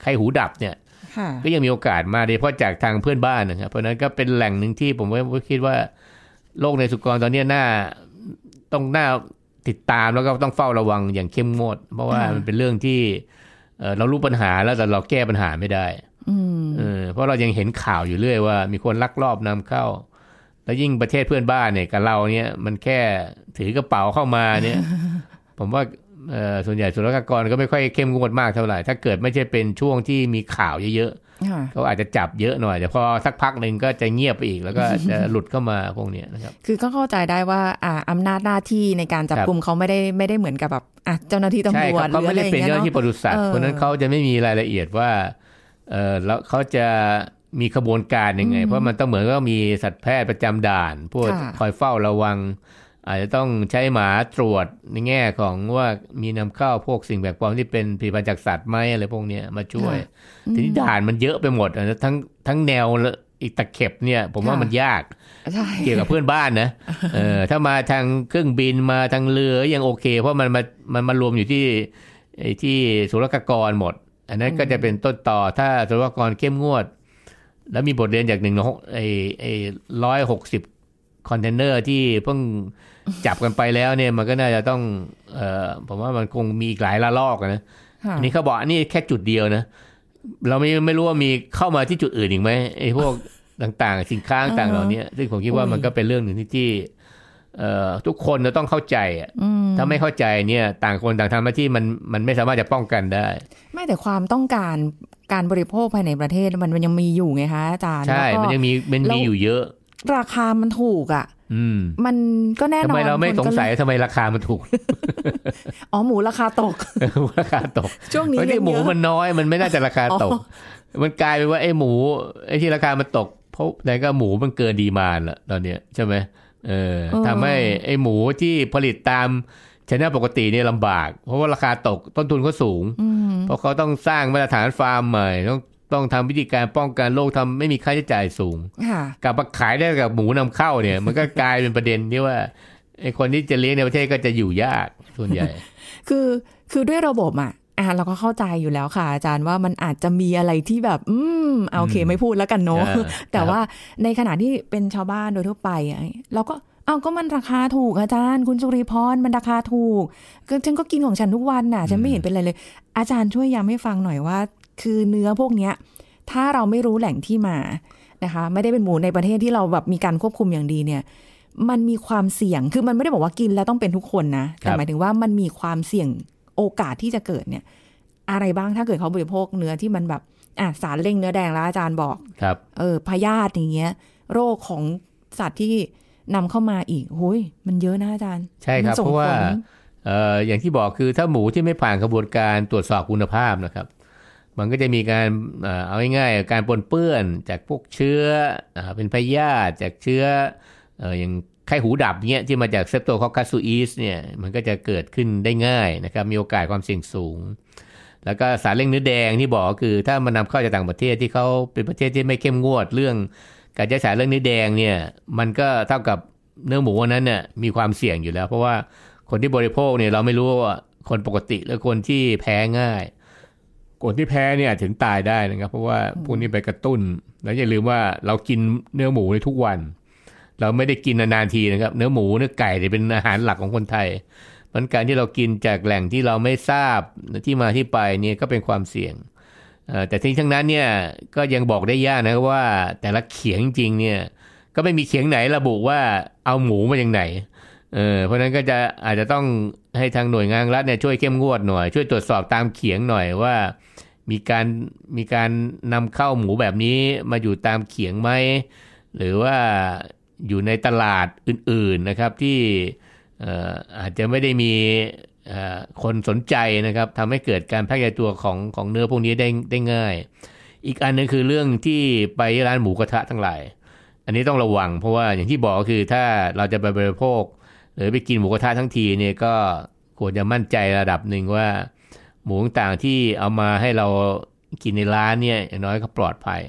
ไข้หูดับเนี่ยค่ะก็ยังมีโอกาสมาโดยเฉพาะจากทางเพื่อนบ้านนะครับ เพราะฉะนั้นก็เป็นแหล่งหนึ่งที่ผมว่าคิดว่าโรคในสุกรตอนนี้น่าต้องน่าติดตามแล้วก็ต้องเฝ้าระวังอย่างเข้มงวด เพราะว่าค่ะมันเป็นเรื่องที่เอ่อเรารู้ปัญหาแล้วแต่เราแก้ปัญหาไม่ได้อืม เออเพราะเรายังเห็นข่าวอยู่เรื่อยว่า มีคนลักลอบนำเข้า แล้วยิ่งประเทศเพื่อนบ้านเนี่ยกับเราเนี่ย มันแค่ถือกระเป๋าเข้ามาเนี่ย ผมว่าเอ่อส่วนใหญ่ศุลกากรก็ไม่ค่อยเข้มงวดมากเท่าไหร่ ถ้าเกิดไม่ใช่เป็นช่วงที่มีข่าวเยอะค่ะๆเขาอาจจะจับเยอะหน่อยแต่พอสักพักหนึ่งก็จะเงียบไปอีกแล้วก็จะหลุดเข้ามาพวกเนี้ยนะครับ คือก็เข้าใจได้ว่าอ่าอำนาจหน้าที่ในการจับครับกลุ่มเขาไม่ได้ไม่ได้เหมือนกับแบบอะเจ้าหน้าที่ตำใช่รวครัจบหเขารือไม่อะไรได้อย่างเป็นเงี้ยเจ้าหน้าเนาะที่ปศุสัตว์เออเพราะฉะนั้นเขาจะไม่มีรายละเอียดว่า เออแล้วเขาจะมีขบวนการยังไง เพราะมันต้องเหมือนก็มีสัตวแพทย์ประจำด่าน พวกค่ะคอยเฝ้าระวัง อาจจะต้องใช้หมาตรวจในแง่ของว่ามีนำเข้าพวกสิ่งแปลกปลอมที่เป็นผลิตภัณฑ์จากสัตว์ไหมอะไรพวกเนี้ยมาช่วย ทีนี้ด่านมันเยอะไปหมดอะทั้งทั้งแนวและอีกตะเข็บเนี่ย ผมว่ามันยากใช่เกี่ยวกับเพื่อนบ้านนะเออถ้ามาทางเครื่องบินมาทางเรือยังโอเค เพราะมันมามันมารวมอยู่ที่ไอ้ที่ศุลกากรหมด อันนั้นก็จะเป็นต้นต่อถ้าศุลกากรเข้มงวด แล้วมีบทเรียนจากหนึ่งไอ้ไอ้ร้อยหกสิบคอนเทนเนอร์ที่เพิ่งจับกันไปแล้วเนี่ยมันก็น่าจะต้อง เอ่อผมว่ามันคงมีอีกหลายละลอกอะนะค่ะอันนี้เขาบอกอันนี้แค่จุดเดียวนะ เราไม่ไม่รู้ว่ามีเข้ามาที่จุดอื่นอีกไหมไอ้พวกต่างๆ สินค้าต่างๆเหล่านี้ซึ่งผมคิดว่าโอ้ยมันก็เป็นเรื่องหนึ่งที่ ที่เอ่อทุกคนจะต้องเข้าใจอะถ้าไม่เข้าใจเนี่ยต่างคนต่างทำหน้าที่มันมันไม่สามารถจะป้องกันได้ ไม่แต่ความต้องการการบริโภคภายในประเทศมันมันยังมีอยู่ไงคะอาจารย์ใช่แล้วก็มันยังมีมันแล้วมีอยู่เยอะ ราคามันถูกอะอืมมันก็แน่นทำอนไมเราไม่คนสก็งสัยทำไมราคามันถูก อ๋อหมูราคาตกราคาตก ช่วงนี้เพราะที่หมูเลี้ยงเยอะมันน้อยมันไม่น่าจะราคาตกอ๋อมันกลายเป็นว่าไอ้หมูไอ้ที่ราคามันตกเพราะไหนก็หมูมันเกินดีมานด์ละตอนเนี้ยใช่ไหม เออทำให้ไอ้หมูที่ผลิตตามชแนลปกติเนี่ยลำบาก เพราะว่าราคาตกต้นทุนเขาสูงอืมเพราะเขาต้องสร้างมาตรฐานฟาร์มใหม่ต้องต้องทำวิธีการป้องกันโรคทำไม่มีค่าใช้จ่ายสูงค่ะกลับมาขายได้กับหมูนำเข้าเนี่ย มันก็กลายเป็นประเด็นที่ว่าไอ้คนที่จะเลี้ยงในประเทศก็จะอยู่ยากส่วนใหญ่ คือคือด้วยระบบอะ อะเราก็เข้าใจอยู่แล้วค่ะ อาจารย์ว่ามันอาจจะมีอะไรที่แบบ อืมเอาโอเคอืมไม่พูดแล้วกันเนาะเออแต่ครับว่าในขณะที่เป็นชาวบ้านโดยทั่วไปอะเราก็เอาก็มันราคาถูกอาจารย์ คุณสุริพรมันราคาถูกก็ฉันก็กินของฉันทุกวันน่ะ ฉันไม่เห็นเป็นไรเลย อาจารย์ช่วยย้ำให้ฟังหน่อยว่า คือเนื้อพวกเนี้ย ถ้าเราไม่รู้แหล่งที่มานะคะ ไม่ได้เป็นหมูในประเทศที่เราแบบมีการควบคุมอย่างดีเนี่ยมันมีความเสี่ยง คือมันไม่ได้บอกว่ากินแล้วต้องเป็นทุกคนนะ แต่ครับหมายถึงว่ามันมีความเสี่ยง โอกาสที่จะเกิดเนี่ย อะไรบ้างถ้าเกิดเขาบริโภคเนื้อที่มันแบบอะสารเร่งเนื้อแดงแล้วอาจารย์บอก ครับ เออพยาธิอย่างเงี้ย โรคของสัตว์ที่นำเข้ามาอีกโอ้ยมันเยอะนะอาจารย์ ใช่ครับมันส่งเพราะว่าผลเอ่ออย่างที่บอกคือถ้าหมูที่ไม่ผ่านกระบวนการตรวจสอบคุณภาพนะครับ มันก็จะมีการเอ่อเอาง่ายๆการปนเปื้อนจากพวกเชื้ออ่าเป็นพยาธิจากเชื้อเอ่ออย่างไข้หูดับเนี้ยที่มาจากเซปโตคอคัสซูอีสเนี่ยมันก็จะเกิดขึ้นได้ง่ายนะครับมีโอกาสความเสี่ยงสูง แล้วก็สารเร่งเนื้อแดงที่บอกคือ ถ้ามันนำเข้าจากต่างประเทศที่เขาเป็นประเทศที่ไม่เข้มงวดเรื่อง การใช้สารเร่งเนื้อแดงเนี่ยมันก็เท่ากับเนื้อหมูนนั้นเนี่ยมีความเสี่ยงอยู่แล้ว เพราะว่าคนที่บริโภคเนี่ยเราไม่รู้ว่าคนปกติหรือคนที่แพ้ง่าย คนที่แพ้เนี่ยถึงตายได้นะครับ เพราะว่าพวกนี้ไปกระตุ้น แล้วอย่าลืมว่าเรากินเนื้อหมูในทุกวัน เราไม่ได้กินนานๆทีนะครับ เนื้อหมูเนื้อไก่เนี่ยเป็นอาหารหลักของคนไทยมันการที่เรากินจากแหล่งที่เราไม่ทราบที่มาที่ไปเนี่ยก็เป็นความเสี่ยงอ่อแต่ทั้งทั้งนั้นเนี่ยก็ยังบอกได้ยากนะว่าแต่ละเขียงจริงเนี่ยก็ไม่มีเขียงไหนระบุว่าเอาหมูมาจากไหนเออเพราะฉะนั้นก็จะอาจจะต้องให้ทางหน่วยงานรัฐเนี่ยช่วยเข้มงวดหน่อย ช่วยตรวจสอบตามเขียงหน่อยว่ามีการมีการนำเข้าหมูแบบนี้มาอยู่ตามเขียงไหมหรือว่า อยู่ในตลาดอื่นๆนะครับที่อาจจะไม่ได้มีคนสนใจนะครับทำให้เกิดการแพร่กระจายตัวของของเนื้อพวกนี้ได้ได้ง่าย อีกอันหนึงคือเรื่องที่ไปร้านหมูกระทะทั้งหลาย อันนี้ต้องระวังเพราะว่าอย่างที่บอกก็คือถ้าเราจะไปบริโภค หรือไปกินหมูกระทะทั้งทีเนี่ยก็ควรจะมั่นใจระดับหนึ่งว่า หมูต่างๆที่เอามาให้เรากินในร้านเนี่ยอย่างน้อยก็ปลอดภัย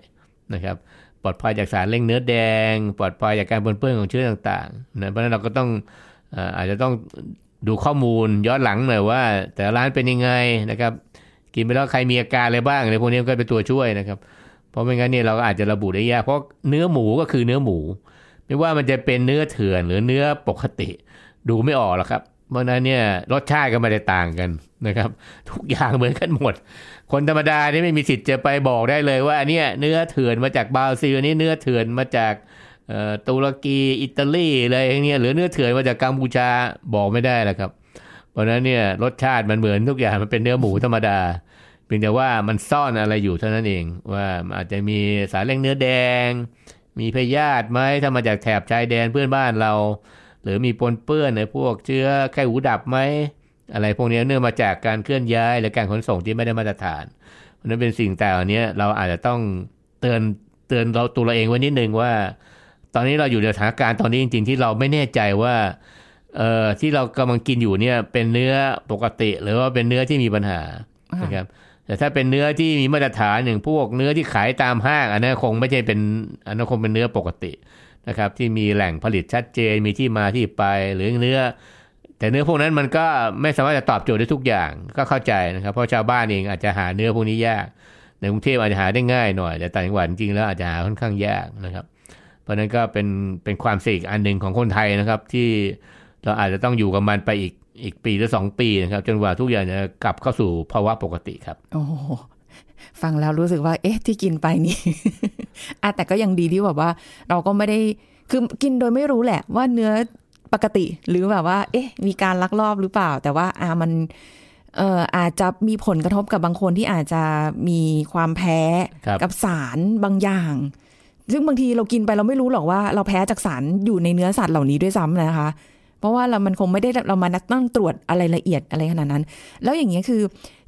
นะครับ ปลอดภัยจากสารเร่งเนื้อแดง ปลอดภัยจากการปนเปื้อนของเชื้อต่างๆนะเพราะฉะนั้นเราก็ต้องอาจจะต้องดูข้อมูลย้อนหลังหน่อยว่า แต่ร้านเป็นยังไงนะครับ กินไปแล้วใครมีอาการอะไรบ้างอะไรพวกนี้ก็เป็นตัวช่วยนะครับ เพราะไม่งั้นเนี่ยเราก็อาจจะระบุได้ยากเพราะเนื้อหมูก็คือเนื้อหมู ไม่ว่ามันจะเป็นเนื้อเถื่อนหรือเนื้อปกติ ดูไม่ออกหรอกครับ เพราะนั้นเนี่ยรสชาติก็ไม่ได้ต่างกันนะครับ ทุกอย่างเหมือนกันหมด คนธรรมดานี่ไม่มีสิทธิ์จะไปบอกได้เลยว่าอันเนี้ยเนื้อเถื่อนมาจากบราซิลนนี้เนื้อเถื่อนมาจากเอ่อตุรกีอิตาลีอะไรอย่างเงี้ยหรือเนื้อเถื่อนมาจากกัมพูชาบอกไม่ได้แหละครับ เพราะนั้นเนี่ยรสชาติมันเหมือนทุกอย่างมันเป็นเนื้อหมูธรรมดาเพียงแต่ว่ามันซ่อนอะไรอยู่เท่านั้นเองว่าอาจจะมีสารเร่งเนื้อแดง มีพยาธิไหมถ้ามาจากแถบชายแดนเพื่อนบ้านเรา หรือมีปนเปื้อนในพวกเชื้อไข้หูดับไหมอะไรพวกนี้เนื่องมาจากการเคลื่อนย้ายหรือการขนส่งที่ไม่ได้มาตรฐานเพราะนั้นเป็นสิ่งแต่เหล่านี้เราอาจจะต้องเตือนเตือนเราตัวเราเองไว้นิดนึงว่า ตอนนี้เราอยู่ในสถานการณ์ตอนนี้จริง ๆ ที่เราไม่แน่ใจว่าเอ่อที่เรากำลังกินอยู่เนี่ยเป็นเนื้อปกติ หรือว่าเป็นเนื้อที่มีปัญหานะครับแต่ถ้าเป็นเนื้อที่มีมาตรฐานอย่างพวกเนื้อที่ขายตามห้างอันนั้นคงไม่ใช่เป็นอันนั้นคงเป็นเนื้อปกติ นะครับที่มีแหล่งผลิตชัดเจนมีที่มาที่ไปหรือเนื้อ แต่เนื้อพวกนั้นมันก็ไม่สามารถจะตอบโจทย์ได้ทุกอย่างก็เข้าใจนะครับ เพราะชาวบ้านเองอาจจะหาเนื้อพวกนี้ยาก ในกรุงเทพอาจจะหาได้ง่ายหน่อยแต่ต่างจังหวัดจริงๆแล้วอาจจะหาค่อนข้างยากนะครับ เพราะนั้นก็เป็นเป็นความเสี่ยงอันหนึ่งของคนไทยนะครับ ที่เราอาจจะต้องอยู่กับมันไปอีกอีกปีหรือสองปีนะครับ จนกว่าทุกอย่างจะกลับเข้าสู่ภาวะปกติครับ โอ้ ฟังแล้วรู้สึกว่า เอ๊ะ ที่กินไปนี่อะแต่ก็ยังดีที่แบบว่า เราก็ไม่ได้ คือกินโดยไม่รู้แหละ ว่าเนื้อปกติหรือแบบว่า เอ๊ะ มีการลักลอบหรือเปล่า แต่ว่าอ่ามันเอ่ออาจจะมีผลกระทบกับบางคนที่อาจจะมีความแพ้ครับกับสารบางอย่าง ซึ่งบางทีเรากินไปเราไม่รู้หรอกว่า เราแพ้จากสารอยู่ในเนื้อสัตว์เหล่านี้ด้วยซ้ำนะคะ เพราะว่าเรามันคงไม่ได้เรามานั่งตรวจอะไรละเอียดอะไรขนาดนั้น แล้วอย่างเงี้ยคือ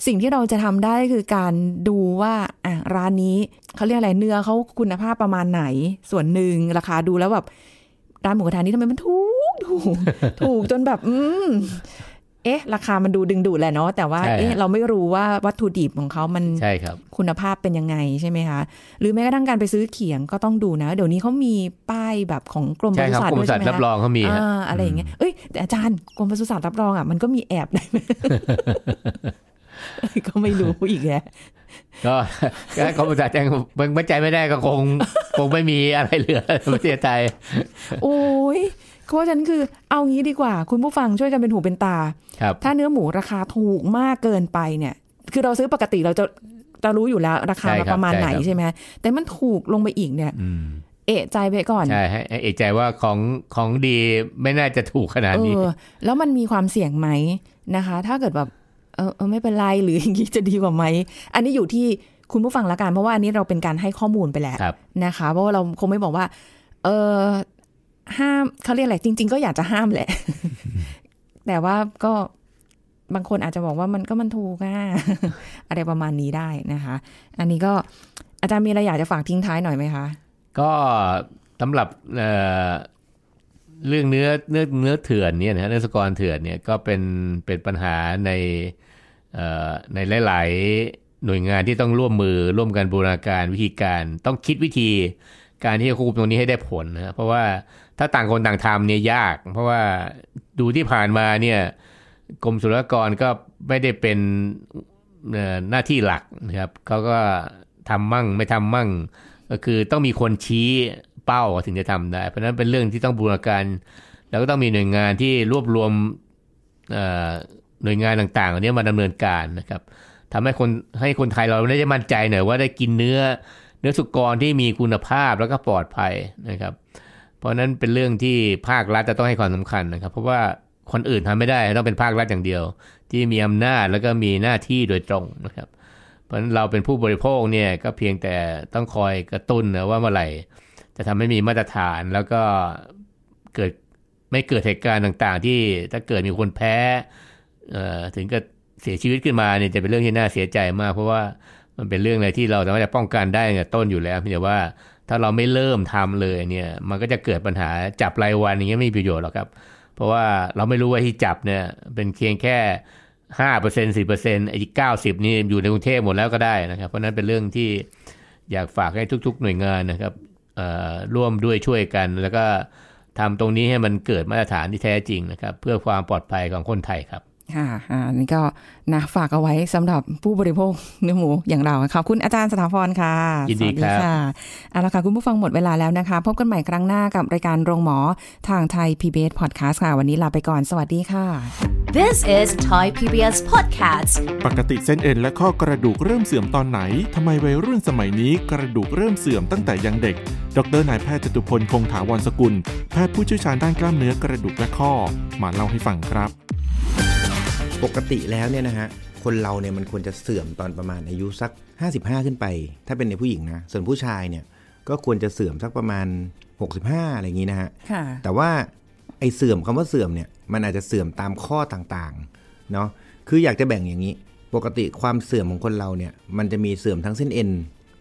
สิ่งที่เราจะทำได้คือการดูว่าอะร้านนี้เขาเรียกอะไรเนื้อเขาคุณภาพประมาณไหน ส่วนหนึ่งราคาดูแล้วแบบร้านหมูกระทะนี้ทำไมมันถูกถูกถูกจนแบบ อืม เอ๊ะ ราคามันดูดึงดูดแหละเนาะแต่ว่าใช่ฮะเอ๊ะเราไม่รู้ว่าวัตถุดิบของเขามันใช่ครับคุณภาพเป็นยังไงใช่ไหมคะหรือแม้กระทั่งการไปซื้อเขียงก็ต้องดูนะ เดี๋ยวนี้เขามีป้ายแบบของกรมปใช่ศุครับสัตว์กรมด้วยสัใช่ตไหมว์รับรคะองเขามีฮะอ่าอะไรอย่างเงี้ยเอ้ยแต่อาจารย์กรมปศุสัตว์รับรองอะมันก็มีแอบได้ไหมก็ไม่รู้อีกแหละก็ก็กรมสัตว์แจ้งมันไม่ใจไม่ได้ก็คง คงไม่มีอะไรเหลือในประเทศไทยโอ้ย เพราะฉะนั้นคือเอางี้ดีกว่า คุณผู้ฟังช่วยกันเป็นหูเป็นตาครับถ้าเนื้อหมูราคาถูกมากเกินไปเนี่ย คือเราซื้อปกติเราจะจะรู้อยู่แล้วราคาใช่มันครับประมาณใช่ไหนครับใช่ไหมแต่มันถูกลงไปอีกเนี่ยอืมเอะใจไปก่อน ใช่ให้ให้เอกใจว่าของของดีไม่น่าจะถูกขนาดเอนี้อแล้วมันมีความเสี่ยงไหมนะคะ ถ้าเกิดแบบเออเออไม่เป็นไรหรืออย่างนี้จะดีกว่าไหม อันนี้อยู่ที่คุณผู้ฟังละกันเพราะว่าอันนี้เราเป็นการให้ข้อมูลไปแล้วครับนะคะ เพราะว่าเราคงไม่บอกว่า เออ ห้ามเขาเรียกอะไรจริง ๆ ก็อยากจะห้ามแหละ แต่ว่าก็บางคนอาจจะบอกว่ามันก็มันถูกอะอะไรประมาณนี้ได้นะคะ อันนี้ก็อาจารย์มีอะไรอยากจะฝากทิ้งท้ายหน่อยไหมคะ ก็สำหรับเเรื่องเนื้อเนื้อเนื้อเถื่อนเนี่ยนะเนื้อสกรเถื่อนเนี่ยก็เป็นเป็นปัญหาในในหลาย ๆ หน่วยงานที่ต้องร่วมมือร่วมกันบูรณาการวิธีการต้องคิดวิธีการที่จะควบคุมตรงนี้ให้ได้ผลนะเพราะว่า ถ้าต่างคนต่างทำเนี่ยยาก เพราะว่าดูที่ผ่านมาเนี่ยกรมศุลกรก็ไม่ได้เป็นหน้าที่หลักนะครับเขาก็ทำมั่งไม่ทำมั่ง ก็คือต้องมีคนชี้เป้าถึงจะทำได้ เพราะนั้นเป็นเรื่องที่ต้องบูรณาการ แล้วก็ต้องมีหน่วยงานที่รวบรวมหน่วยงานต่างๆเหล่านี้มาดำเนินการนะครับทำให้คนให้คนไทยเราได้มั่นใจหน่อยว่าได้กินเนื้อเนื้อสุกรที่มีคุณภาพแล้วก็ปลอดภัยนะครับ ราะนั้นเป็นเรื่องที่ภาครัฐจะต้องให้ความสำคัญนะครับ เพราะว่าคนอื่นทำไม่ได้ต้องเป็นภาครัฐอย่างเดียว ที่มีอำนาจแล้วก็มีหน้าที่โดยตรงนะครับ เพราะฉะนั้นเราเป็นผู้บริโภคเนี่ยก็เพียงแต่ต้องคอยกระตุ้นนะว่าเมื่อไหร่ จะทำให้มีมาตรฐานแล้วก็เกิดไม่เกิดเหตุการณ์ต่างๆ ที่ถ้าเกิดมีคนแพ้เอ่อถึงกับเสียชีวิตขึ้นมาเนี่ยจะเป็นเรื่องที่น่าเสียใจมาก เพราะว่ามันเป็นเรื่องอะไรที่เราสามารถจะป้องกันได้ตั้งแต่ต้นอยู่แล้วเพียงแต่ว่า ถ้าเราไม่เริ่มทำเลยเนี่ยมันก็จะเกิดปัญหาจับรายวันอย่างเงี้ยไม่มีประโยชน์หรอกครับ เพราะว่าเราไม่รู้ว่าที่จับเนี่ยเป็นเพียงแค่ห้าเปอร์เซ็นสิบเปอร์เซ็นต์ไอ้เก้าสิบนี่อยู่ในกรุงเทพหมดแล้วก็ได้นะครับ เพราะนั้นเป็นเรื่องที่อยากฝากให้ทุก ๆ หน่วยงานนะครับร่วมด้วยช่วยกัน แล้วก็ทำตรงนี้ให้มันเกิดมาตรฐานที่แท้จริงนะครับ เพื่อความปลอดภัยของคนไทยครับ ค่ะอ่านี่ก็นะฝากเอาไว้สำหรับผู้บริโภคเนื้อหมูอย่างเราขอบคุณอาจารย์สถาพรค่ะยินดีสวัสครับค่ะเอาละค่ะ คุณผู้ฟังหมดเวลาแล้วนะคะ พบกันใหม่ครั้งหน้ากับรายการโรงหมอทางไทย PBS Podcast ค่ะ วันนี้ลาไปก่อนสวัสดีค่ะ This is Thai PBS Podcast. ปกติเส้นเอ็นและข้อกระดูกเริ่มเสื่อมตอนไหนทำไมวัยรุ่นสมัยนี้กระดูกเริ่มเสื่อมตั้งแต่ยังเด็ก ดรนายแพทย์จตุพลคงถาวรสกุล แพทย์ผู้เชี่ยวชาญด้านกล้ามเนื้อกระดูกและข้อ มาเล่าให้ฟังครับ ปกติแล้วเนี่ยนะฮะคนเราเนี่ยมันควรจะเสื่อมตอนประมาณอายุสัก 55 ขึ้นไป ถ้าเป็นในผู้หญิงนะส่วนผู้ชายเนี่ยก็ควรจะเสื่อมสักประมาณ 65 อะไรอย่างนี้นะฮะค่ะแต่ว่าไอ้เสื่อมคำว่าเสื่อมเนี่ยมันอาจจะเสื่อมตามข้อต่างๆเนาะคืออยากจะแบ่งอย่างนี้ ปกติความเสื่อมของคนเราเนี่ยมันจะมีเสื่อมทั้งเส้นเอ็น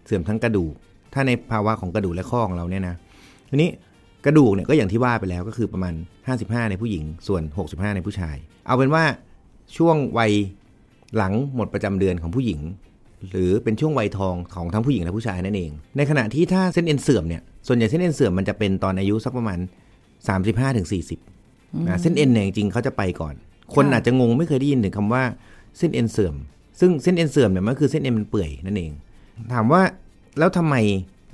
เสื่อมทั้งกระดูก ถ้าในภาวะของกระดูกและข้อของเราเนี่ยนะทีนี้กระดูกเนี่ยก็อย่างที่ว่าไปแล้วก็คือประมาณ 55 ในผู้หญิง ส่วน 65 ในผู้ชาย เอาเป็นว่า ช่วงวัยหลังหมดประจำเดือนของผู้หญิง หรือเป็นช่วงวัยทองของทั้งผู้หญิงและผู้ชายนั่นเอง ในขณะที่ถ้าเส้นเอ็นเสื่อมเนี่ยส่วนใหญ่เส้นเอ็นเสื่อมมันจะเป็นตอนอายุสักประมาณ 35ถึงนะเส้นเอ็นเนี่ยจริงๆเขาจะไปก่อน คนอาจจะงงไม่เคยได้ยินถึงคำว่าเส้นเอ็นเสื่อม ซึ่งเส้นเอ็นเสื่อมเนี่ยมันคือเส้นเอ็นมันเปื่อยนั่นเอง ถามว่าแล้วทำไม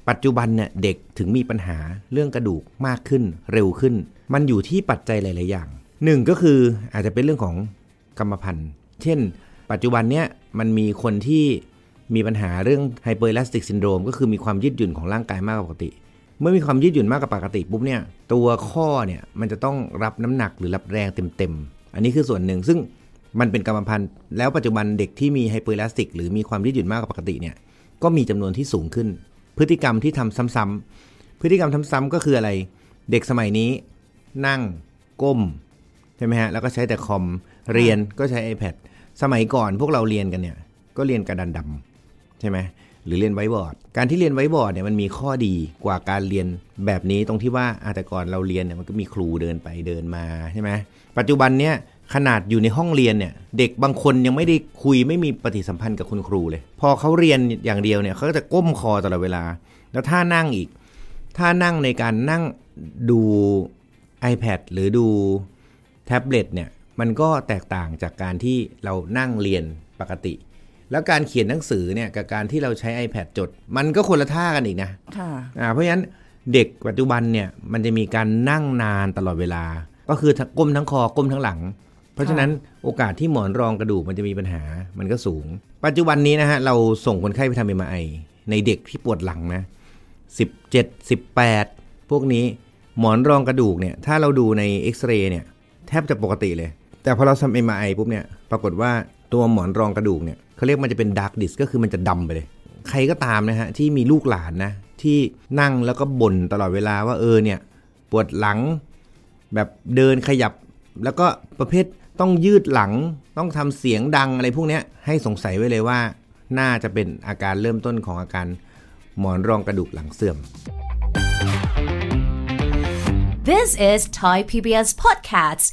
ปัจจุบันเนี่ยเด็กถึงมีปัญหาเรื่องกระดูกมากขึ้นเร็วขึ้น มันอยู่ที่ปัจจัยหลาย ๆ อย่างหนึ่งก็คืออาจจะเป็นเรื่องของ กรรมพันธุ์ เช่น ปัจจุบันเนี่ยมันมีคนที่มีปัญหาเรื่องไฮเปอร์ l ลสติกซินโดรมก็คือมีความยืดหยุ่นของร่างกายมากกว่าปกติ เมื่อมีความยืดหยุ่นมากกว่าปกติปุ๊บเนี่ยตัวข้อเนี่ยมันจะต้องรับน้ำหนักหรือรับแรงเต็มๆ อันนี้คือส่วนหนึ่งซึ่งมันเป็นกรรมพันธุ์ แล้วปัจจุบันเด็กที่มี hyperelastic หรือมีความยืดหยุ่นมากกว่าปกติเนี่ยก็มีจำนวนที่สูงขึ้น พฤติกรรมที่ทำซ้ำๆพฤติกรรมซ้ำๆก็คืออะไร เด็กสมัยนี้ นั่งก้มใช่ไหมฮะแล้วก็ใช้แต่คอม เรียนก็ใช้ iPad สมัยก่อนพวกเราเรียนกันเนี่ย ก็เรียนกระดานดำใช่ไหมหรือเรียนไวบอร์ด การที่เรียนไวบอร์ดเนี่ยมันมีข้อดีกว่าการเรียนแบบนี้ตรงที่ว่าอาแต่ก่อนเราเรียนเนี่ยมันก็มีครูเดินไปเดินมาใช่ไหมปัจจุบันเนี่ยขนาดอยู่ในห้องเรียนเนี่ย เด็กบางคนยังไม่ได้คุยไม่มีปฏิสัมพันธ์กับคุณครูเลย พอเขาเรียนอย่างเดียวเนี่ยเขาก็จะก้มคอตลอดเวลา แล้วถ้านั่งอีกถ้านั่งในการนั่งดู iPad หรือดูแท็บเล็ตเนี่ย มันก็แตกต่างจากการที่เรานั่งเรียนปกติ แล้วการเขียนหนังสือเนี่ยกับการที่เราใช้ iPad จด มันก็คนละท่ากันอีกนะค่ะอ่าเพราะฉะนั้นเด็กปัจจุบันเนี่ยมันจะมีการนั่งนานตลอดเวลา ก็คือทั้งก้มทั้งคอก้มทั้งหลัง เพราะฉะนั้นโอกาสที่หมอนรองกระดูกมันจะมีปัญหามันก็สูง ปัจจุบันนี้นะฮะเราส่งคนไข้ไปทำ MRI ในเด็กที่ปวดหลังนะ17 18 พวกนี้หมอนรองกระดูกเนี่ยถ้าเราดูในเอ็กซเรย์เนี่ยแทบจะปกติเลย แต่พอเราทำ MRI ปุ๊บเนี่ยปรากฏว่าตัวหมอนรองกระดูกเนี่ยเขาเรียกมันจะเป็น dark disc ก็คือมันจะดำไปเลย ใครก็ตามนะฮะที่มีลูกหลานนะที่นั่งแล้วก็บ่นตลอดเวลาว่าเออเนี่ยปวดหลังแบบเดินขยับ แล้วก็ประเภทต้องยืดหลังต้องทำเสียงดังอะไรพวกเนี้ยให้สงสัยไว้เลยว่า น่าจะเป็นอาการเริ่มต้นของอาการหมอนรองกระดูกหลังเสื่อม This is Thai PBS Podcast